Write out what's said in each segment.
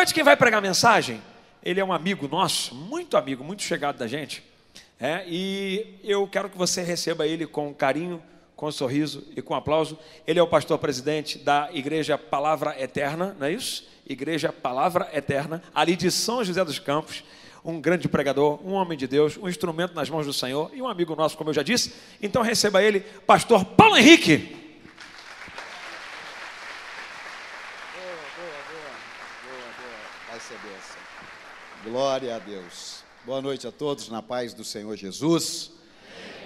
noite quem vai pregar a mensagem, ele é um amigo nosso, muito amigo, muito chegado da gente. É, e eu quero que você receba ele com carinho, com sorriso e com aplauso. Ele é o pastor presidente da Igreja Palavra Eterna, não é isso? Igreja Palavra Eterna, ali de São José dos Campos. Um grande pregador, um homem de Deus, um instrumento nas mãos do Senhor e um amigo nosso, como eu já disse. Então receba ele, pastor Paulo Henrique. Boa, boa, boa, boa, boa. Vai ser bênção. Glória a Deus. Boa noite a todos, na paz do Senhor Jesus.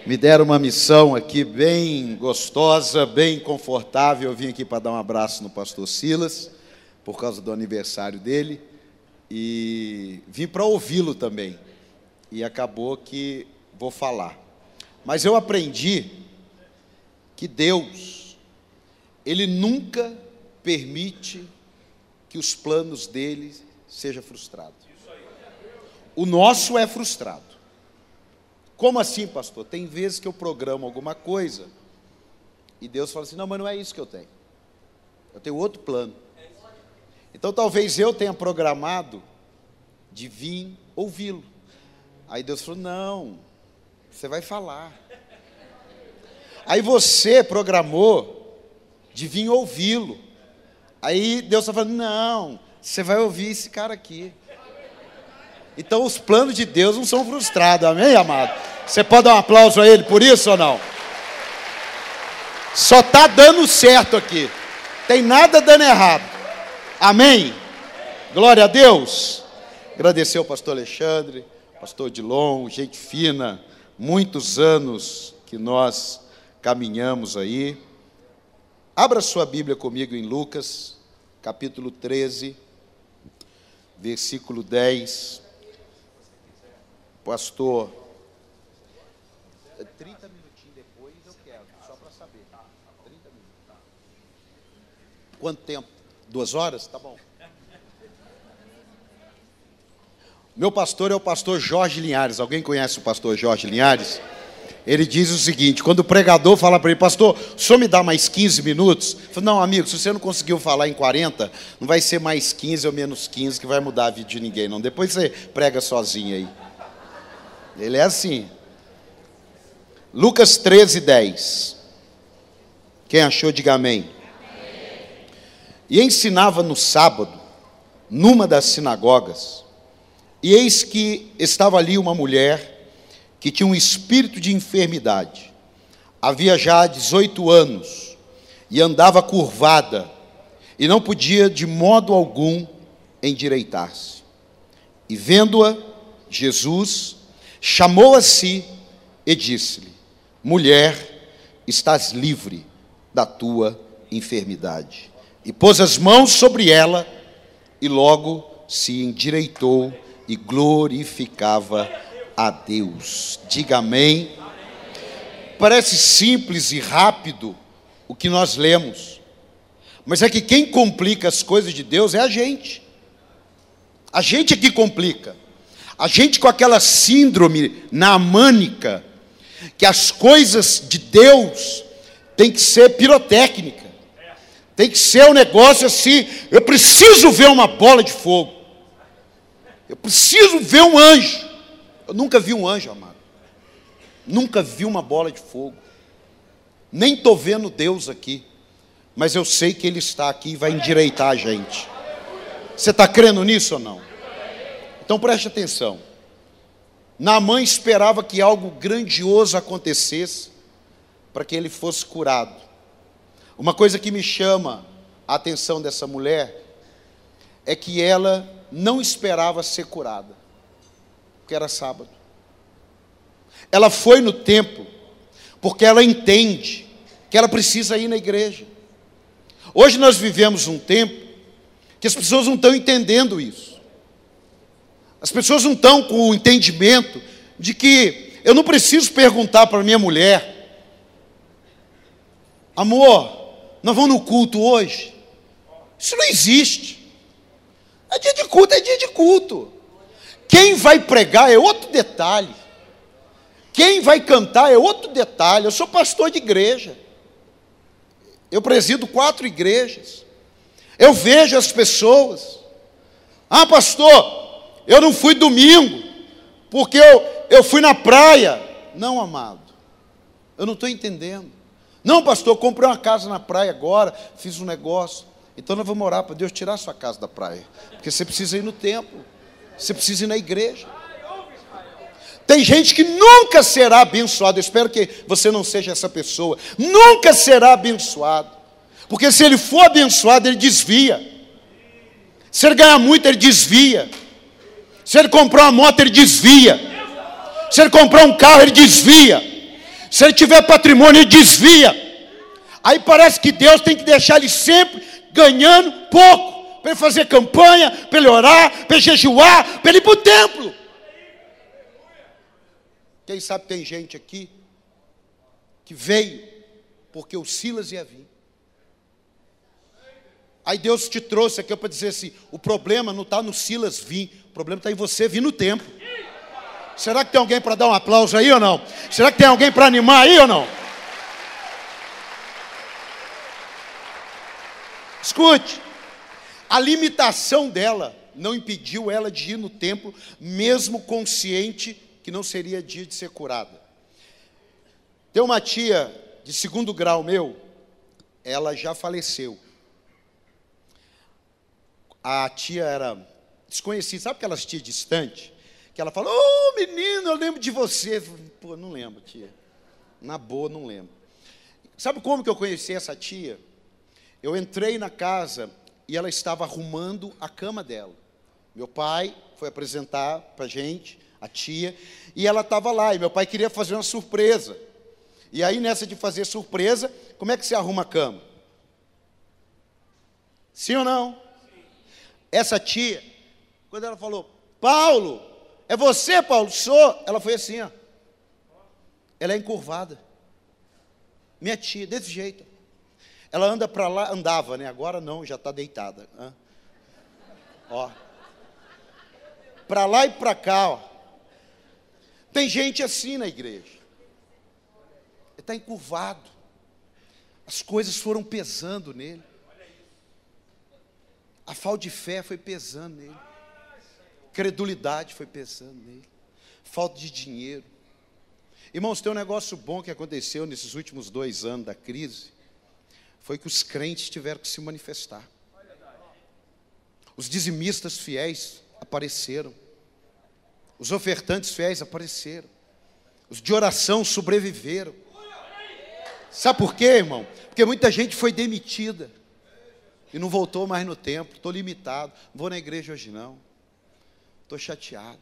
Me deram uma missão aqui bem gostosa, bem confortável. Eu vim aqui para dar um abraço no pastor Silas, por causa do aniversário dele, e vim para ouvi-lo também. E acabou que vou falar. Mas eu aprendi que Deus, Ele nunca permite que os planos dele sejam frustrados. O nosso é frustrado. Como assim, pastor? Tem vezes que eu programo alguma coisa e Deus fala assim: não, mas não é isso que eu tenho. Eu tenho outro plano. Então talvez eu tenha programado de vir ouvi-lo. Aí Deus falou: não, você vai falar. Aí você programou de vir ouvi-lo. Aí Deus está falando: não, você vai ouvir esse cara aqui. Então os planos de Deus não são frustrados, amém, amado? Você pode dar um aplauso a Ele por isso ou não? Só está dando certo aqui, tem nada dando errado, amém? Glória a Deus. Agradecer ao pastor Alexandre, pastor Dilon, gente fina, muitos anos que nós caminhamos aí. Abra sua Bíblia comigo em Lucas, capítulo 13, versículo 10 pastor. 30 minutinhos depois eu quero, só para saber. 30 minutos. Quanto tempo? Duas horas? Tá bom. Meu pastor é o pastor Jorge Linhares. Alguém conhece o pastor Jorge Linhares? Ele diz o seguinte: quando o pregador fala para ele, pastor, o senhor me dá mais 15 minutos? Eu falo, não, amigo, se você não conseguiu falar em 40, não vai ser mais 15 ou menos 15 que vai mudar a vida de ninguém, não. Depois você prega sozinho aí. Ele é assim. Lucas 13, 10. Quem achou, diga amém. E ensinava no sábado, numa das sinagogas, e eis que estava ali uma mulher que tinha um espírito de enfermidade. Havia já 18 anos e andava curvada e não podia de modo algum endireitar-se. E vendo-a, Jesus chamou a si e disse-lhe: Mulher, estás livre da tua enfermidade. E pôs as mãos sobre ela, e logo se endireitou e glorificava a Deus. Diga amém. Parece simples e rápido o que nós lemos, mas é que quem complica as coisas de Deus é a gente. A gente é que complica. A gente com aquela síndrome naamânica, que as coisas de Deus tem que ser pirotécnica. Tem que ser um negócio assim, eu preciso ver uma bola de fogo. Eu preciso ver um anjo. Eu nunca vi um anjo, amado. Nunca vi uma bola de fogo. Nem estou vendo Deus aqui. Mas eu sei que Ele está aqui e vai endireitar a gente. Você está crendo nisso ou não? Então preste atenção. Naamã esperava que algo grandioso acontecesse para que ele fosse curado. Uma coisa que me chama a atenção dessa mulher é que ela não esperava ser curada, porque era sábado. Ela foi no templo porque ela entende que ela precisa ir na igreja. Hoje nós vivemos um tempo que as pessoas não estão entendendo isso. As pessoas não estão com o entendimento de que eu não preciso perguntar para minha mulher, amor, nós vamos no culto hoje? Isso não existe. É dia de culto, é dia de culto. Quem vai pregar é outro detalhe. Quem vai cantar é outro detalhe. Eu sou pastor de igreja. Eu presido quatro igrejas. Eu vejo as pessoas Ah, pastor, eu não fui domingo, porque eu, eu fui na praia. Não, amado, eu não estou entendendo. Não, pastor, eu comprei uma casa na praia agora, fiz um negócio. Então nós vamos orar para Deus tirar a sua casa da praia. Porque você precisa ir no templo, você precisa ir na igreja. Tem gente que nunca será abençoado. Eu espero que você não seja essa pessoa. Nunca será abençoado. Porque se ele for abençoado, ele desvia. Se ele ganhar muito, ele desvia. Se ele comprar uma moto, ele desvia. Se ele comprar um carro, ele desvia. Se ele tiver patrimônio, ele desvia. Aí parece que Deus tem que deixar ele sempre ganhando pouco. Para ele fazer campanha, para ele orar, para ele jejuar, para ele ir para o templo. Quem sabe tem gente aqui que veio porque o Silas ia vir. Aí Deus te trouxe aqui para dizer assim: o problema não está no Silas vir, problema está em você vir no tempo. Será que tem alguém para dar um aplauso aí ou não? Será que tem alguém para animar aí ou não? Escute, a limitação dela não impediu ela de ir no templo, mesmo consciente que não seria dia de ser curada. Tem uma tia de segundo grau meu, ela já faleceu. A tia era desconhecida, sabe aquelas tias distantes? Que ela fala, ô oh, menino, eu lembro de você. Pô, não lembro, tia. Na boa, não lembro. Sabe como que eu conheci essa tia? Eu entrei na casa e ela estava arrumando a cama dela. Meu pai foi apresentar para gente a tia, e ela estava lá, e meu pai queria fazer uma surpresa. E aí, nessa de fazer surpresa, como é que se arruma a cama? Sim ou não? Essa tia, quando ela falou, Paulo, é você, Paulo? Sou. Ela foi assim, ó. Ela é encurvada. Minha tia, desse jeito. Ela anda para lá, andava, né? Agora não, já está deitada. Ó. Para lá e para cá, ó. Tem gente assim na igreja. Está encurvado. As coisas foram pesando nele. A falta de fé foi pesando nele. Credulidade foi pesando nele. Falta de dinheiro. Irmãos, tem um negócio bom que aconteceu nesses últimos dois anos da crise. Foi que os crentes tiveram que se manifestar. Os dizimistas fiéis apareceram. Os ofertantes fiéis apareceram. Os de oração sobreviveram. Sabe por quê, irmão? Porque muita gente foi demitida e não voltou mais no tempo. Estou limitado. Não vou na igreja hoje não. Estou chateado.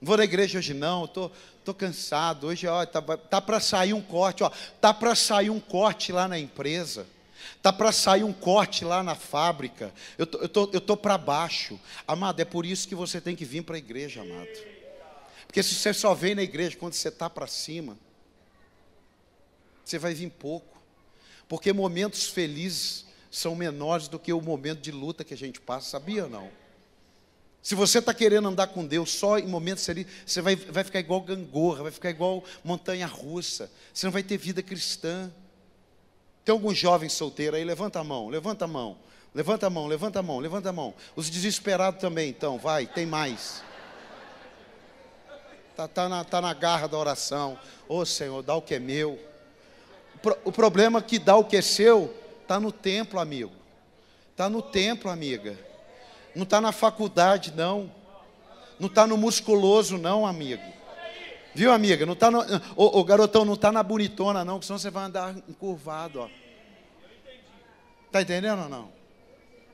Não vou na igreja hoje não. Estou tô, tô cansado. Hoje ó, tá, tá para sair um corte. Ó, tá para sair um corte lá na empresa. Tá para sair um corte lá na fábrica. Eu tô, eu tô, eu tô para baixo. Amado, é por isso que você tem que vir para a igreja, amado. Porque se você só vem na igreja quando você está para cima, você vai vir pouco. Porque momentos felizes são menores do que o momento de luta que a gente passa, sabia ou não? Se você está querendo andar com Deus só em momentos felizes, você vai, vai ficar igual gangorra, vai ficar igual montanha russa, você não vai ter vida cristã. Tem algum jovem solteiro aí? Levanta a mão, levanta a mão, levanta a mão, levanta a mão, levanta a mão. Os desesperados também, então, vai, tem mais. Está tá na, tá na garra da oração. Ô oh, Senhor, dá o que é meu. O, pro, o problema é que dá o que é seu está no templo, amigo. Está no templo, amiga. Não está na faculdade, não. Não está no musculoso, não, amigo. Viu, amiga? Não tá no, garotão não está na bonitona, não, que senão você vai andar encurvado. Está entendendo ou não?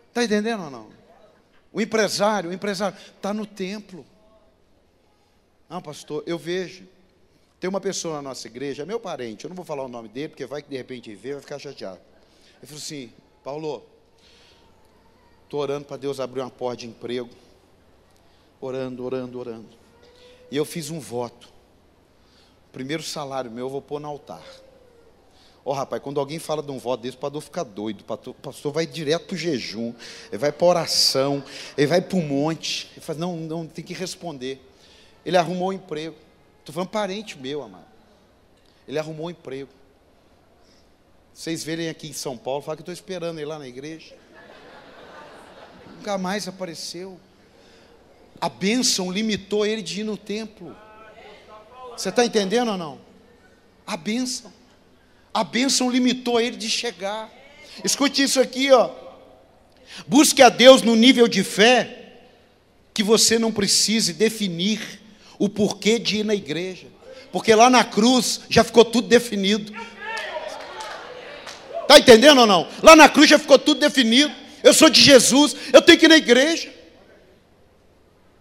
Está entendendo ou não? O empresário, o empresário está no templo. Não, pastor, eu vejo. Tem uma pessoa na nossa igreja, é meu parente, eu não vou falar o nome dele, porque vai que de repente ver, vai ficar chateado. Ele falou assim, Paulo, estou orando para Deus abrir uma porta de emprego. Orando, orando, orando. E eu fiz um voto primeiro salário meu eu vou pôr no altar. Ó, oh, rapaz, quando alguém fala de um voto desse, o pastor fica doido. O pastor vai direto para o jejum, ele vai para oração, ele vai para o monte. Ele fala, não, não, tem que responder. Ele arrumou um emprego. Estou falando parente meu, amado. Ele arrumou um emprego. Vocês verem aqui em São Paulo, fala que estou esperando ele lá na igreja. Nunca mais apareceu. A bênção limitou ele de ir no templo. Você está entendendo ou não? A bênção. A bênção limitou ele de chegar. Escute isso aqui, ó. Busque a Deus no nível de fé que você não precise definir o porquê de ir na igreja. Porque lá na cruz já ficou tudo definido. Está entendendo ou não? Lá na cruz já ficou tudo definido. Eu sou de Jesus, eu tenho que ir na igreja.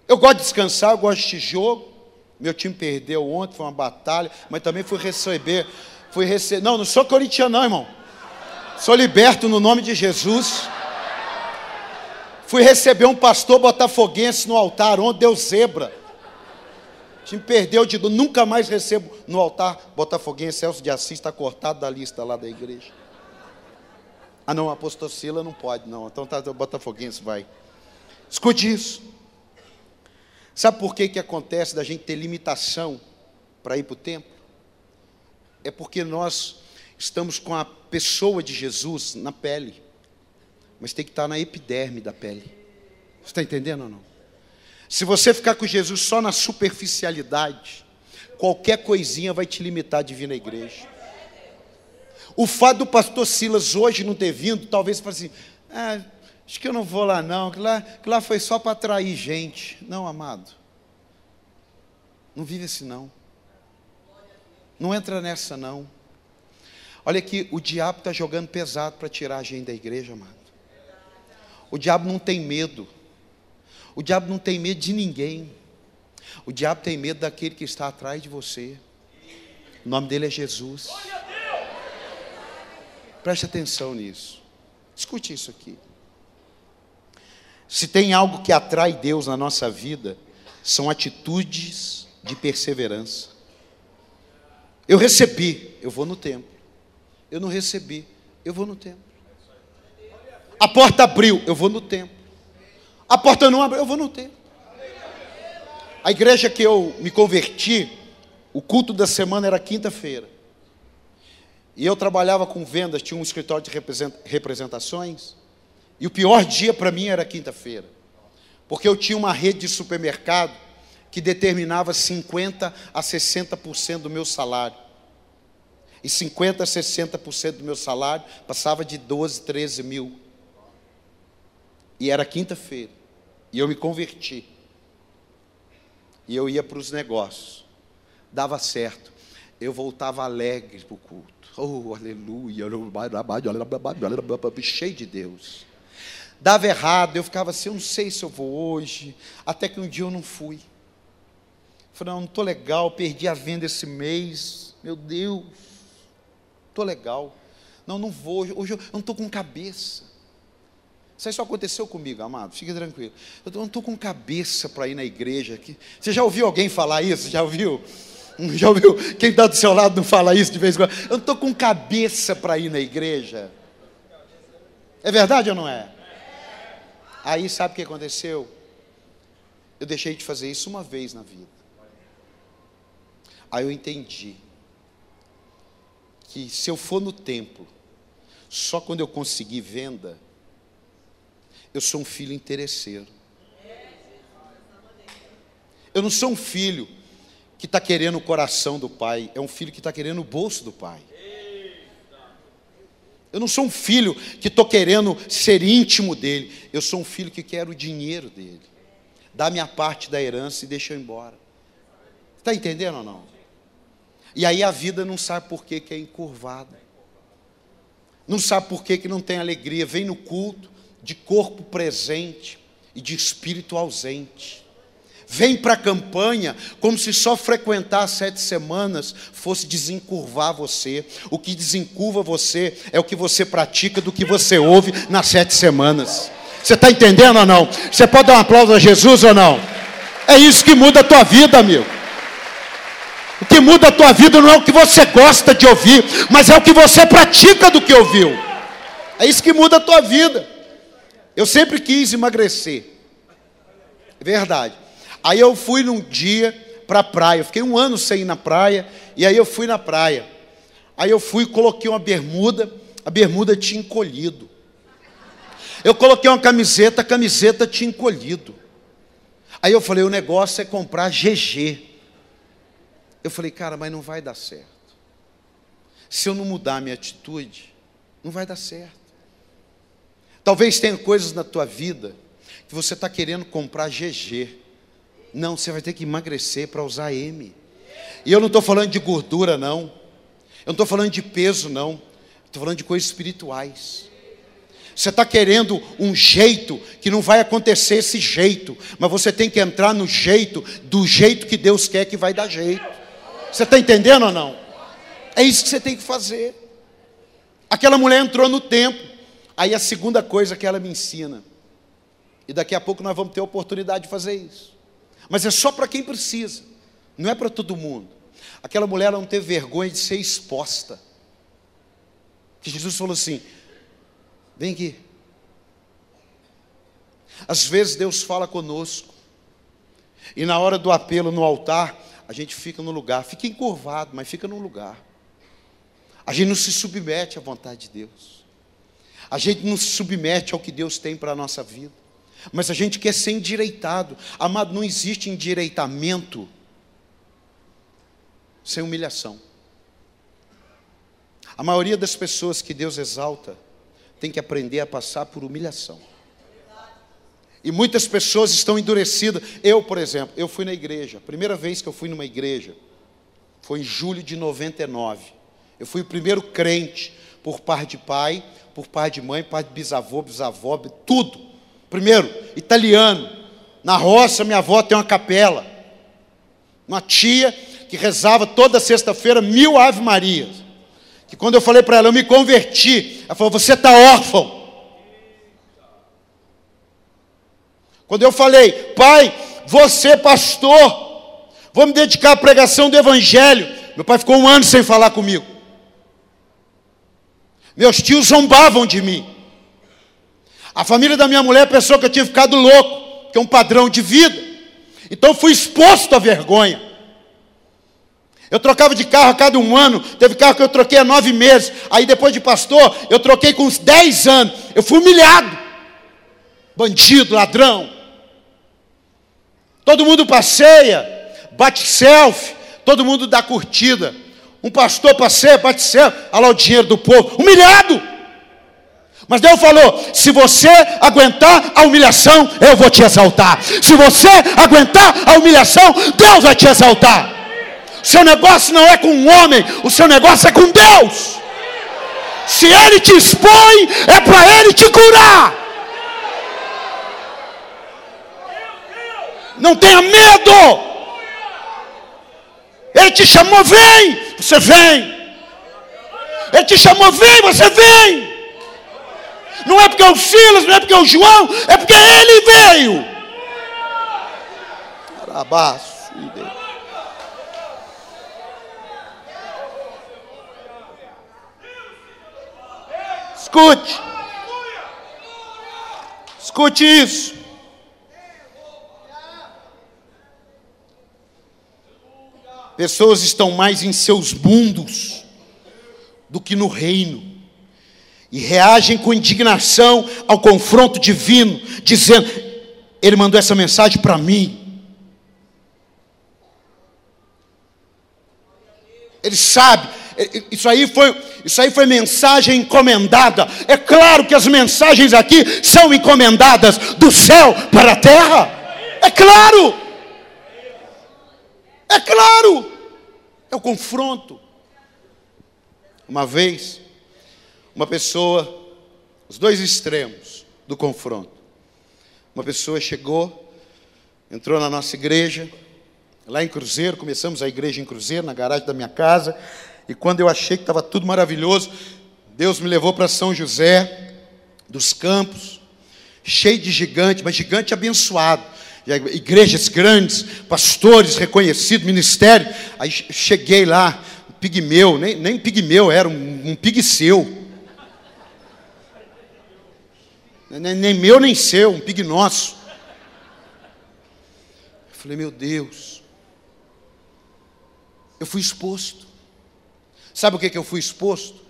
Eu gosto de descansar, eu gosto de jogo. Meu time perdeu ontem, foi uma batalha, mas também fui receber. Fui receber. Não, não sou corintiano, não, irmão. Sou liberto no nome de Jesus. Fui receber um pastor botafoguense no altar, onde deu zebra. O time perdeu de nunca mais recebo no altar botafoguense. Celso de Assis está cortado da lista lá da igreja. Ah, não, apóstolo Sila não pode, não. Então tá, botafoguense vai. Escute isso. Sabe por que, que acontece da gente ter limitação para ir para o templo? É porque nós estamos com a pessoa de Jesus na pele mas tem que estar na epiderme da pele. Você está entendendo ou não? Se você ficar com Jesus só na superficialidade, qualquer coisinha vai te limitar de vir na igreja. O fato do pastor Silas hoje não ter vindo, talvez fale assim, ah, acho que eu não vou lá não, que lá, que lá foi só para atrair gente. Não, amado. Não vive assim não. Não entra nessa não. Olha aqui, o diabo está jogando pesado para tirar a gente da igreja, amado. O diabo não tem medo. O diabo não tem medo de ninguém. O diabo tem medo daquele que está atrás de você. O nome dele é Jesus. Preste atenção nisso. Escute isso aqui. Se tem algo que atrai Deus na nossa vida, são atitudes de perseverança. Eu recebi, eu vou no templo. Eu não recebi, eu vou no templo. A porta abriu, eu vou no templo. A porta não abriu, eu vou no templo. A igreja que eu me converti, o culto da semana era quinta-feira. E eu trabalhava com vendas, tinha um escritório de representações. E o pior dia para mim era quinta-feira. Porque eu tinha uma rede de supermercado que determinava 50 a 60% do meu salário. E 50 a 60% do meu salário passava de 12, 13 mil. E era quinta-feira. E eu me converti. E eu ia para os negócios. Dava certo. Eu voltava alegre para o culto. Oh, aleluia. Cheio de Deus. Dava errado. Eu ficava assim, eu não sei se eu vou hoje. Até que um dia eu não fui. Falei, não, não estou legal. Perdi a venda esse mês. Meu Deus. Estou legal. Não, não vou. Hoje eu não estou com cabeça. Isso aí só aconteceu comigo, amado. Fique tranquilo. Eu não estou com cabeça para ir na igreja. Aqui. Você já ouviu alguém falar isso? Já ouviu? Já ouviu? Quem está do seu lado não fala isso de vez em quando? Eu não estou com cabeça para ir na igreja. É verdade ou não é? Aí sabe o que aconteceu? Eu deixei de fazer isso uma vez na vida. Aí eu entendi que se eu for no templo, só quando eu conseguir venda, eu sou um filho interesseiro. Eu não sou um filho que está querendo o coração do pai, é um filho que está querendo o bolso do pai. Eu não sou um filho que estou querendo ser íntimo dele, eu sou um filho que quer o dinheiro dele. Dá minha parte da herança e deixa eu embora. Está entendendo ou não? E aí a vida não sabe por que, que é encurvada. Não sabe por que, que não tem alegria. Vem no culto, de corpo presente e de espírito ausente. Vem para a campanha como se só frequentar sete semanas fosse desencurvar você. O que desencurva você é o que você pratica do que você ouve nas sete semanas. Você está entendendo ou não? Você pode dar um aplauso a Jesus ou não? É isso que muda a tua vida, amigo. O que muda a tua vida não é o que você gosta de ouvir, mas é o que você pratica do que ouviu. É isso que muda a tua vida. Eu sempre quis emagrecer. É verdade. Aí eu fui num dia para a praia. Eu fiquei um ano sem ir na praia. E aí eu fui na praia. Aí eu fui, coloquei uma bermuda. A bermuda tinha encolhido. Eu coloquei uma camiseta, a camiseta tinha encolhido. Aí eu falei: o negócio é comprar GG. Eu falei, cara, mas não vai dar certo. Se eu não mudar a minha atitude, não vai dar certo. Talvez tenha coisas na tua vida que você está querendo comprar GG. Não, você vai ter que emagrecer para usar M. E eu não estou falando de gordura, não. Eu não estou falando de peso, não. Estou falando de coisas espirituais. Você está querendo um jeito que não vai acontecer esse jeito, mas você tem que entrar no jeito, do jeito que Deus quer que vai dar jeito. Você está entendendo ou não? É isso que você tem que fazer. Aquela mulher entrou no templo. Aí a segunda coisa que ela me ensina. E daqui a pouco nós vamos ter a oportunidade de fazer isso. Mas é só para quem precisa. Não é para todo mundo. Aquela mulher não teve vergonha de ser exposta. Que Jesus falou assim: Vem aqui. Às vezes Deus fala conosco, e na hora do apelo no altar, a gente fica no lugar, fica encurvado, mas fica no lugar. A gente não se submete à vontade de Deus, a gente não se submete ao que Deus tem para a nossa vida, mas a gente quer ser endireitado. Amado, não existe endireitamento sem humilhação. A maioria das pessoas que Deus exalta tem que aprender a passar por humilhação. E muitas pessoas estão endurecidas. Eu, por exemplo, eu fui na igreja. Primeira vez que eu fui numa igreja foi em julho de 99. Eu fui o primeiro crente por par de pai, por par de mãe, par de bisavô, bisavó, tudo. Primeiro, italiano. Na roça, minha avó tem uma capela. Uma tia que rezava toda sexta-feira mil Ave Marias que quando eu falei para ela, eu me converti, ela falou: Você está órfão. Quando eu falei, pai, você pastor, vou me dedicar à pregação do Evangelho, meu pai ficou um ano sem falar comigo. Meus tios zombavam de mim. A família da minha mulher pensou que eu tinha ficado louco, que é um padrão de vida. Então fui exposto à vergonha. Eu trocava de carro a cada um ano. Teve carro que eu troquei há nove meses. Aí depois de pastor, eu troquei com uns dez anos. Eu fui humilhado. Bandido, ladrão. Todo mundo passeia, bate selfie, todo mundo dá curtida. Um pastor passeia, bate selfie, olha lá o dinheiro do povo. Humilhado. Mas Deus falou: se você aguentar a humilhação, eu vou te exaltar. Se você aguentar a humilhação, Deus vai te exaltar. Seu negócio não é com um homem, o seu negócio é com Deus. Se Ele te expõe, é para Ele te curar. Não tenha medo. Ele te chamou, vem. Você vem. Ele te chamou, vem. Você vem. Não é porque é o Silas, não é porque é o João, é porque ele veio. Carabaço. Escute. Escute isso. Pessoas estão mais em seus mundos do que no reino. E reagem com indignação ao confronto divino, dizendo: Ele mandou essa mensagem para mim. Ele sabe, isso aí foi isso aí foi mensagem encomendada. É claro que as mensagens aqui são encomendadas do céu para a terra. É claro. É claro. É o confronto. Uma vez, uma pessoa, os dois extremos do confronto. Uma pessoa chegou, entrou na nossa igreja, lá em Cruzeiro, começamos a igreja em Cruzeiro, na garagem da minha casa. E quando eu achei que estava tudo maravilhoso, Deus me levou para São José dos Campos, cheio de gigante, mas gigante abençoado. Igrejas grandes, pastores reconhecidos, ministério. Aí cheguei lá, um pigmeu, nem, nem pigmeu, era um, um pigceu. Nem, meu nem seu, um pig nosso. Eu falei, meu Deus, eu fui exposto. Sabe o que, que eu fui exposto?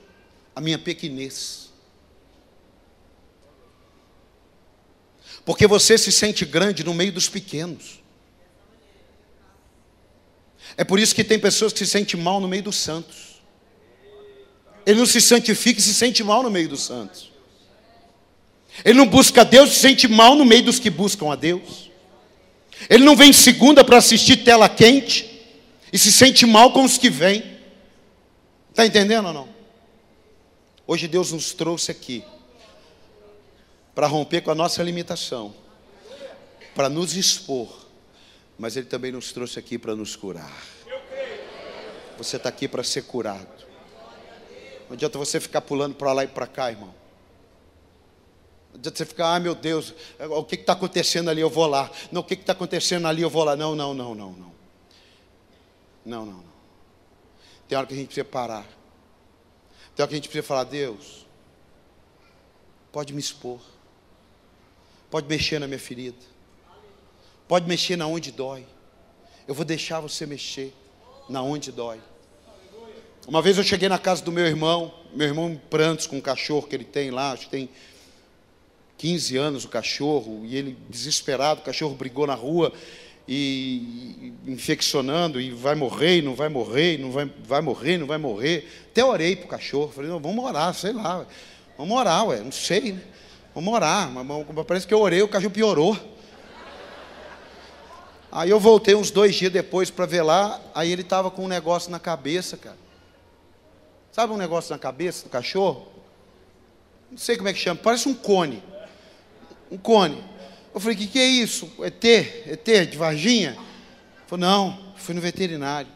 A minha pequenez. Porque você se sente grande no meio dos pequenos. É por isso que tem pessoas que se sentem mal no meio dos santos. Ele não se santifica e se sente mal no meio dos santos. Ele não busca Deus e se sente mal no meio dos que buscam a Deus. Ele não vem segunda para assistir tela quente e se sente mal com os que vêm. Está entendendo ou não? Hoje Deus nos trouxe aqui para romper com a nossa limitação, para nos expor, mas Ele também nos trouxe aqui para nos curar. Você está aqui para ser curado. Não adianta você ficar pulando para lá e para cá, irmão. Você ficar, ah, meu Deus, o que está acontecendo ali, eu vou lá. Não, o que está acontecendo ali, eu vou lá. Não, não, não, não, não. Não, não, não. Tem hora que a gente precisa parar. Tem hora que a gente precisa falar, Deus, pode me expor. Pode mexer na minha ferida. Pode mexer na onde dói. Eu vou deixar você mexer na onde dói. Uma vez eu cheguei na casa do meu irmão, meu irmão em prantos com um cachorro que ele tem lá, acho que tem 15 anos o cachorro, e ele desesperado, o cachorro brigou na rua e, infeccionando, e vai morrer, não vai morrer, não vai, vai morrer, não vai morrer. Até orei para o cachorro, falei, não, vamos orar, sei lá, vamos orar, ué, não sei, né? Vamos orar, mas parece que eu orei, o cachorro piorou. Aí eu voltei uns dois dias depois para ver lá, aí ele estava com um negócio na cabeça, cara. Sabe um negócio na cabeça do cachorro? Não sei como é que chama, parece um cone. Um cone. Eu falei, o que, que é isso? ET? ET de Varginha? Ele falou, não, fui no veterinário.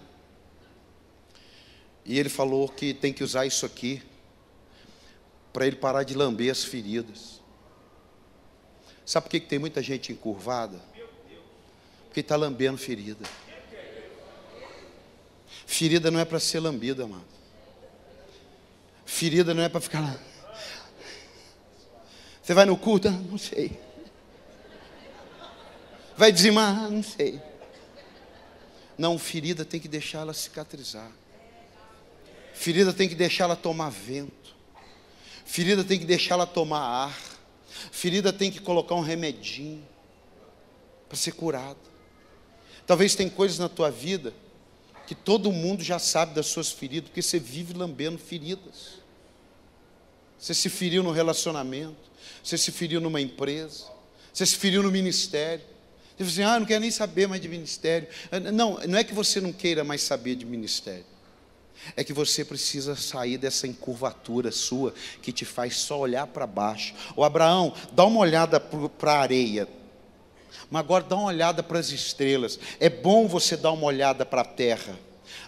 E ele falou que tem que usar isso aqui para ele parar de lamber as feridas. Sabe por que, que tem muita gente encurvada? Porque está lambendo ferida. Ferida não é para ser lambida, amado. Ferida não é para ficar lá. Você vai no culto? Não sei. Vai dizimar? Não sei. Não, ferida tem que deixá-la cicatrizar. Ferida tem que deixá-la tomar vento. Ferida tem que deixá-la tomar ar. Ferida tem que colocar um remedinho para ser curada. Talvez tem coisas na tua vida que todo mundo já sabe das suas feridas, porque você vive lambendo feridas. Você se feriu no relacionamento, você se feriu numa empresa, você se feriu no ministério. Você fala assim, ah, não quero nem saber mais de ministério. Não, não é que você não queira mais saber de ministério. É que você precisa sair dessa encurvatura sua que te faz só olhar para baixo. O Abraão, dá uma olhada para a areia. Mas agora dá uma olhada para as estrelas. É bom você dar uma olhada para a terra,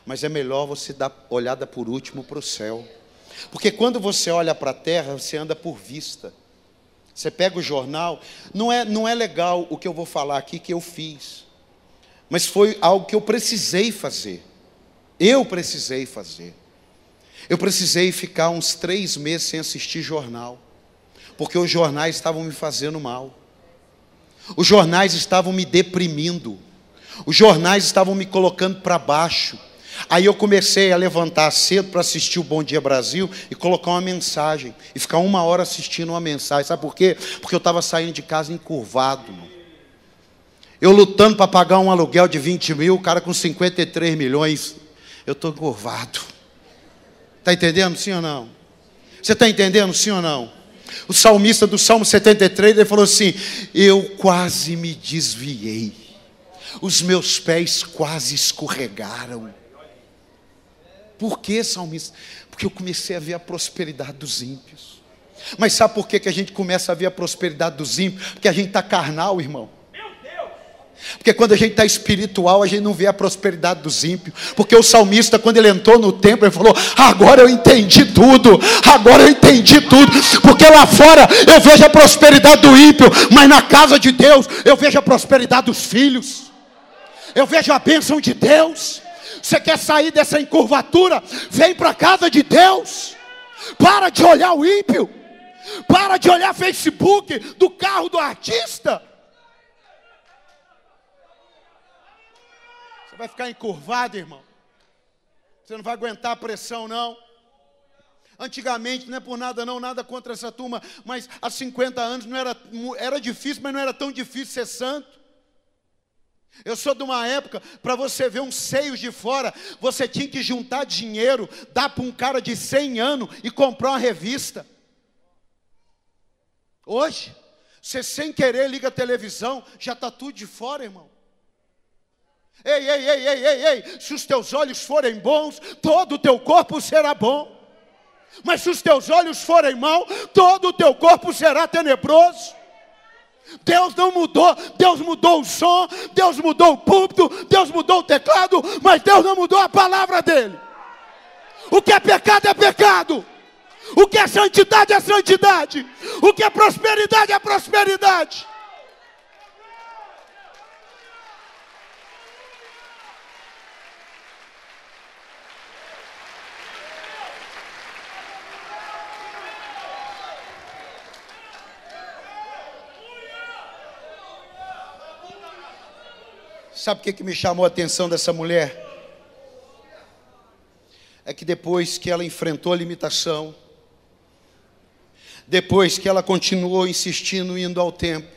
mas é melhor você dar olhada por último para o céu. Porque quando você olha para a terra, você anda por vista. Você pega o jornal, não é, não é legal o que eu vou falar aqui que eu fiz, mas foi algo que eu precisei fazer. Eu precisei fazer. Eu precisei ficar uns três meses sem assistir jornal, porque os jornais estavam me fazendo mal. Os jornais estavam me deprimindo. Os jornais estavam me colocando para baixo. Aí eu comecei a levantar cedo para assistir o Bom Dia Brasil e colocar uma mensagem. E ficar uma hora assistindo uma mensagem. Sabe por quê? Porque eu estava saindo de casa encurvado. Eu lutando para pagar um aluguel de 20 mil, o cara com 53 milhões. Eu estou encurvado. Está entendendo, sim ou não? Você está entendendo, sim ou não? O salmista do Salmo 73, ele falou assim: Eu quase me desviei, os meus pés quase escorregaram. Por que, salmista? Porque eu comecei a ver a prosperidade dos ímpios. Mas sabe por que, que a gente começa a ver a prosperidade dos ímpios? Porque a gente está carnal, irmão. Porque quando a gente está espiritual, a gente não vê a prosperidade dos ímpios. Porque o salmista, quando ele entrou no templo, ele falou: Agora eu entendi tudo, agora eu entendi tudo. Porque lá fora eu vejo a prosperidade do ímpio, mas na casa de Deus eu vejo a prosperidade dos filhos, eu vejo a bênção de Deus. Você quer sair dessa encurvatura? Vem para a casa de Deus. Para de olhar o ímpio. Para de olhar Facebook do carro do artista. vai ficar encurvado, irmão. Você não vai aguentar a pressão, não. Antigamente, não é por nada não, nada contra essa turma, mas há 50 anos não era, era difícil, mas não era tão difícil ser santo. Eu sou de uma época, para você ver uns seios de fora, você tinha que juntar dinheiro, dar para um cara de 100 anos e comprar uma revista. Hoje, você sem querer liga a televisão, já está tudo de fora, irmão. Ei, ei, ei, ei, ei, ei, se os teus olhos forem bons, todo o teu corpo será bom. Mas se os teus olhos forem maus, todo o teu corpo será tenebroso. Deus não mudou, Deus mudou o som, Deus mudou o púlpito, Deus mudou o teclado, mas Deus não mudou a palavra dele. O que é pecado é pecado. O que é santidade é santidade. O que é prosperidade é prosperidade. Sabe o que, que me chamou a atenção dessa mulher? É que depois que ela enfrentou a limitação, depois que ela continuou insistindo indo ao templo,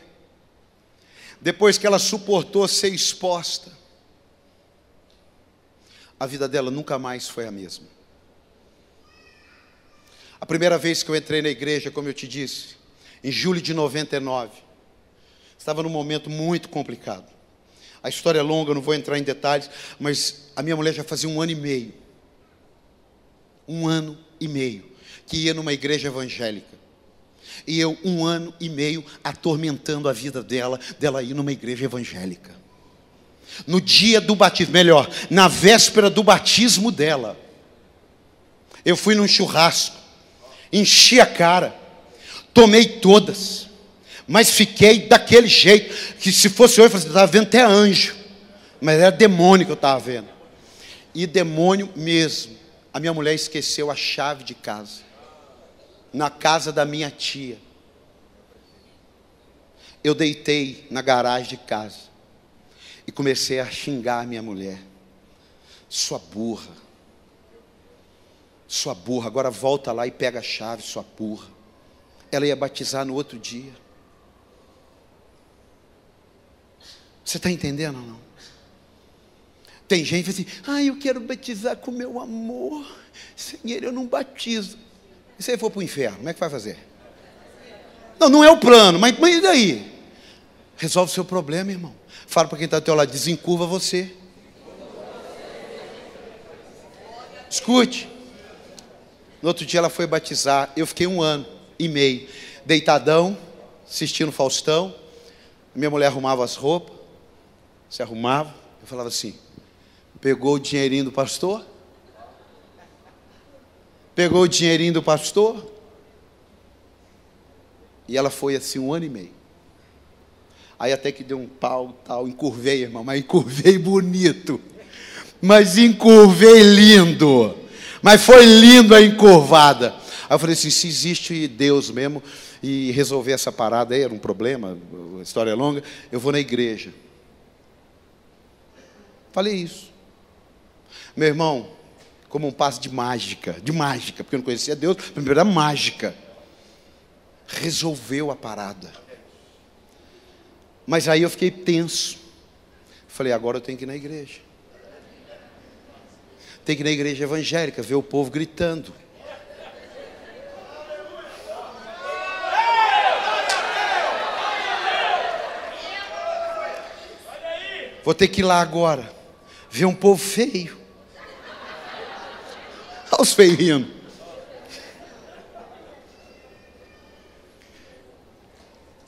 depois que ela suportou ser exposta, a vida dela nunca mais foi a mesma. A primeira vez que eu entrei na igreja, como eu te disse, em julho de 99, estava num momento muito complicado. A história é longa, não vou entrar em detalhes, mas a minha mulher já fazia um ano e meio. Um ano e meio que ia numa igreja evangélica. E eu, um ano e meio, atormentando a vida dela, dela ir numa igreja evangélica. No dia do batismo, melhor, na véspera do batismo dela, eu fui num churrasco, enchi a cara, tomei todas mas fiquei daquele jeito, que se fosse hoje, eu estava vendo até anjo, mas era demônio que eu estava vendo. E demônio mesmo. A minha mulher esqueceu a chave de casa, na casa da minha tia. Eu deitei na garagem de casa e comecei a xingar a minha mulher. Sua burra, sua burra, agora volta lá e pega a chave, sua burra. Ela ia batizar no outro dia. Você está entendendo ou não? Tem gente que assim, ah, eu quero batizar com meu amor. Sem ele eu não batizo. E se ele for para o inferno, como é que vai fazer? Não, não é o plano, mas, mas e daí? Resolve o seu problema, irmão. Fala para quem está ao teu lado, desencurva você. Escute. No outro dia ela foi batizar. Eu fiquei um ano e meio, deitadão, assistindo Faustão. Minha mulher arrumava as roupas se arrumava, eu falava assim: pegou o dinheirinho do pastor? Pegou o dinheirinho do pastor? E ela foi assim um ano e meio. Aí até que deu um pau, tal, encurvei, irmão, mas encurvei bonito. Mas encurvei lindo. Mas foi lindo a encurvada. Aí eu falei assim, se existe Deus mesmo e resolver essa parada aí, era um problema, a história é longa, eu vou na igreja. Falei isso. Meu irmão, como um passo de mágica, de mágica, porque eu não conhecia Deus, primeiro era mágica. Resolveu a parada. Mas aí eu fiquei tenso. Falei, agora eu tenho que ir na igreja. Tem que ir na igreja evangélica, ver o povo gritando. Vou ter que ir lá agora vê um povo feio. Olha os feios rindo.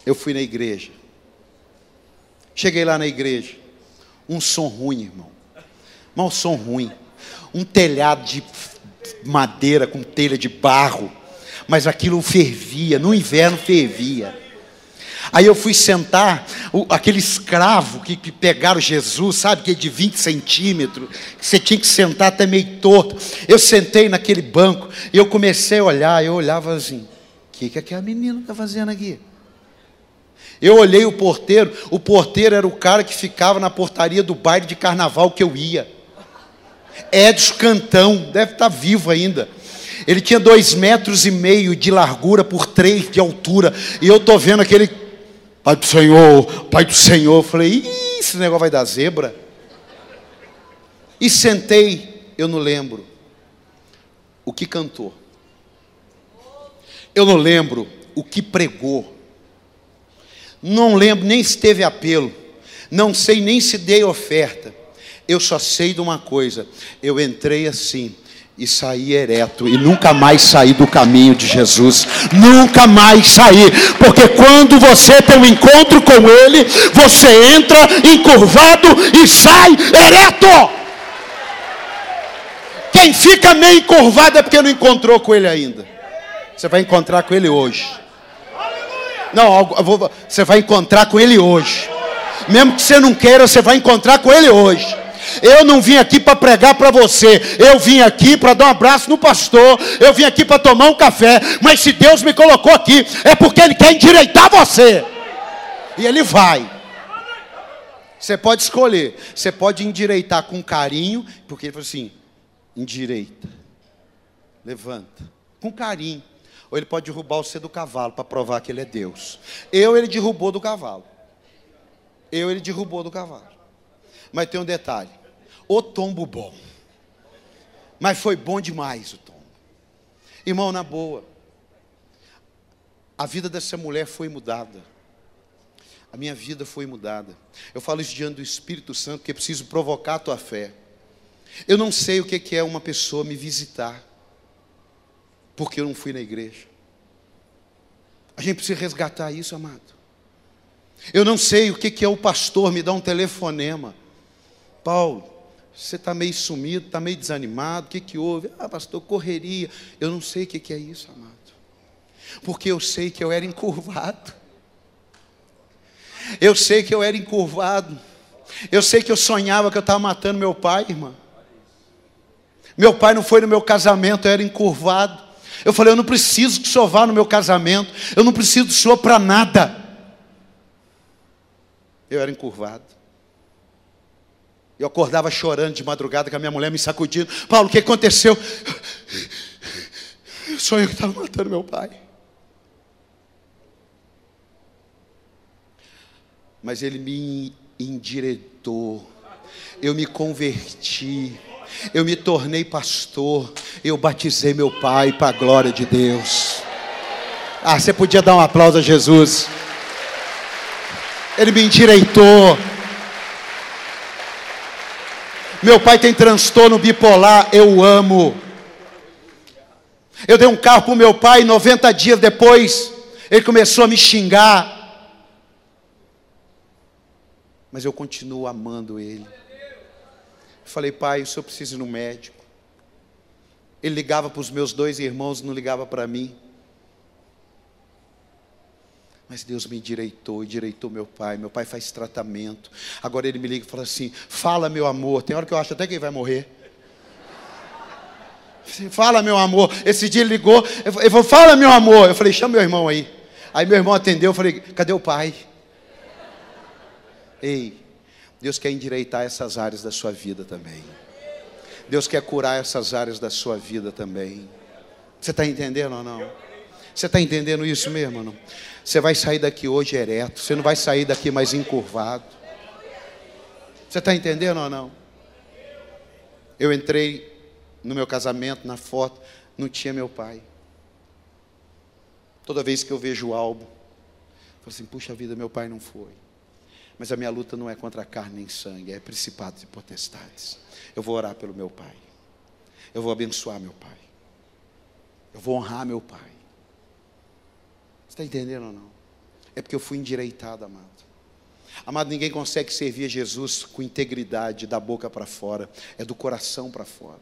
Eu fui na igreja. Cheguei lá na igreja. Um som ruim, irmão. Mal som ruim. Um telhado de madeira com telha de barro. Mas aquilo fervia. No inverno fervia. Aí eu fui sentar, o, aquele escravo que, que, pegaram Jesus, sabe, que é de 20 centímetros, que você tinha que sentar até meio torto. Eu sentei naquele banco e eu comecei a olhar, eu olhava assim, o que, que aquela menina está fazendo aqui? Eu olhei o porteiro, o porteiro era o cara que ficava na portaria do baile de carnaval que eu ia. Edson Cantão, deve estar tá vivo ainda. Ele tinha dois metros e meio de largura por três de altura. E eu tô vendo aquele Pai do Senhor, Pai do Senhor. Eu falei, Ih, esse negócio vai dar zebra. E sentei, eu não lembro o que cantou. Eu não lembro o que pregou. Não lembro nem se teve apelo. Não sei nem se dei oferta. Eu só sei de uma coisa: eu entrei assim e saí ereto e nunca mais saí do caminho de Jesus. Nunca mais saí, porque quando você tem um encontro com Ele, você entra encurvado e sai ereto. Quem fica meio encurvado é porque não encontrou com Ele ainda. Você vai encontrar com Ele hoje. Não, você vai encontrar com Ele hoje. Mesmo que você não queira, você vai encontrar com Ele hoje. Eu não vim aqui para pregar para você, eu vim aqui para dar um abraço no pastor, eu vim aqui para tomar um café, mas se Deus me colocou aqui, é porque Ele quer endireitar você, e Ele vai. Você pode escolher, você pode endireitar com carinho, porque Ele falou assim: endireita, levanta, com carinho. Ou ele pode derrubar você do cavalo para provar que ele é Deus. Eu ele derrubou do cavalo. Eu ele derrubou do cavalo. Mas tem um detalhe: o tombo bom. Mas foi bom demais o tombo. Irmão, na boa, a vida dessa mulher foi mudada. A minha vida foi mudada. Eu falo isso diante do Espírito Santo, que é preciso provocar a tua fé. Eu não sei o que é uma pessoa me visitar, porque eu não fui na igreja. A gente precisa resgatar isso, amado. Eu não sei o que é o pastor me dar um telefonema Paulo, você está meio sumido, está meio desanimado, o que, que houve? Ah, pastor, correria. Eu não sei o que, que é isso, amado. Porque eu sei que eu era encurvado. Eu sei que eu era encurvado. Eu sei que eu sonhava que eu estava matando meu pai, irmã. Meu pai não foi no meu casamento, eu era encurvado. Eu falei, eu não preciso que o senhor vá no meu casamento, eu não preciso do senhor para nada. Eu era encurvado. Eu acordava chorando de madrugada com a minha mulher me sacudindo. Paulo, o que aconteceu? Eu sonhei que estava matando meu pai. Mas ele me endireitou. Eu me converti. Eu me tornei pastor. Eu batizei meu pai para a glória de Deus. Ah, você podia dar um aplauso a Jesus. Ele me endireitou. Meu pai tem transtorno bipolar, eu amo. Eu dei um carro para o meu pai, 90 dias depois, ele começou a me xingar. Mas eu continuo amando ele. falei, pai, o senhor precisa ir no médico. Ele ligava para os meus dois irmãos, não ligava para mim. Mas Deus me endireitou, endireitou meu pai. Meu pai faz tratamento. Agora ele me liga e fala assim: Fala, meu amor. Tem hora que eu acho até que ele vai morrer. Fala, meu amor. Esse dia ele ligou. Ele falou: Fala, meu amor. Eu falei: Chama meu irmão aí. Aí meu irmão atendeu. Eu falei: Cadê o pai? Ei, Deus quer endireitar essas áreas da sua vida também. Deus quer curar essas áreas da sua vida também. Você está entendendo ou não? Você está entendendo isso mesmo ou não? Você vai sair daqui hoje ereto, você não vai sair daqui mais encurvado. Você está entendendo ou não? Eu entrei no meu casamento, na foto, não tinha meu pai. Toda vez que eu vejo o álbum, eu falo assim: puxa vida, meu pai não foi. Mas a minha luta não é contra a carne nem sangue, é principados e potestades. Eu vou orar pelo meu pai. Eu vou abençoar meu pai. Eu vou honrar meu pai. Está entendendo ou não? É porque eu fui endireitado, amado. Amado, ninguém consegue servir a Jesus com integridade da boca para fora, é do coração para fora.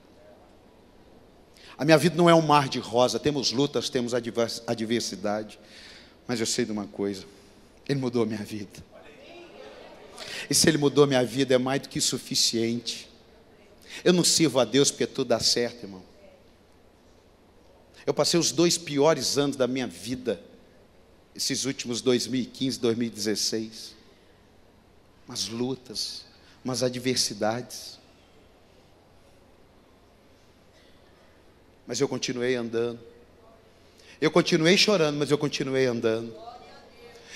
A minha vida não é um mar de rosa, temos lutas, temos adversidade, mas eu sei de uma coisa: Ele mudou a minha vida. E se Ele mudou a minha vida, é mais do que suficiente. Eu não sirvo a Deus porque tudo dá certo, irmão. Eu passei os dois piores anos da minha vida esses últimos 2015, 2016. Umas lutas, umas adversidades. mas eu continuei andando. Eu continuei chorando, mas eu continuei andando.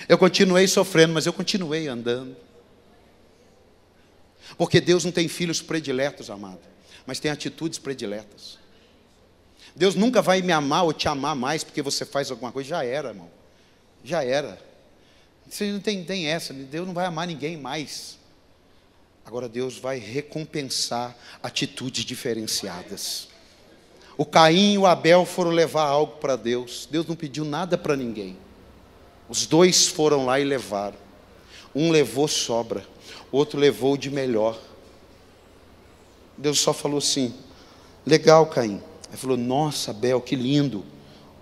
Eu continuei sofrendo, mas eu continuei andando. Porque Deus não tem filhos prediletos, amado, mas tem atitudes prediletas. Deus nunca vai me amar ou te amar mais porque você faz alguma coisa. Já era, irmão. Já era. Você não tem, tem essa. Deus não vai amar ninguém mais. Agora Deus vai recompensar atitudes diferenciadas. O Caim e o Abel foram levar algo para Deus. Deus não pediu nada para ninguém. Os dois foram lá e levaram. Um levou sobra, outro levou de melhor. Deus só falou assim: legal, Caim. Ele falou: Nossa, Abel, que lindo.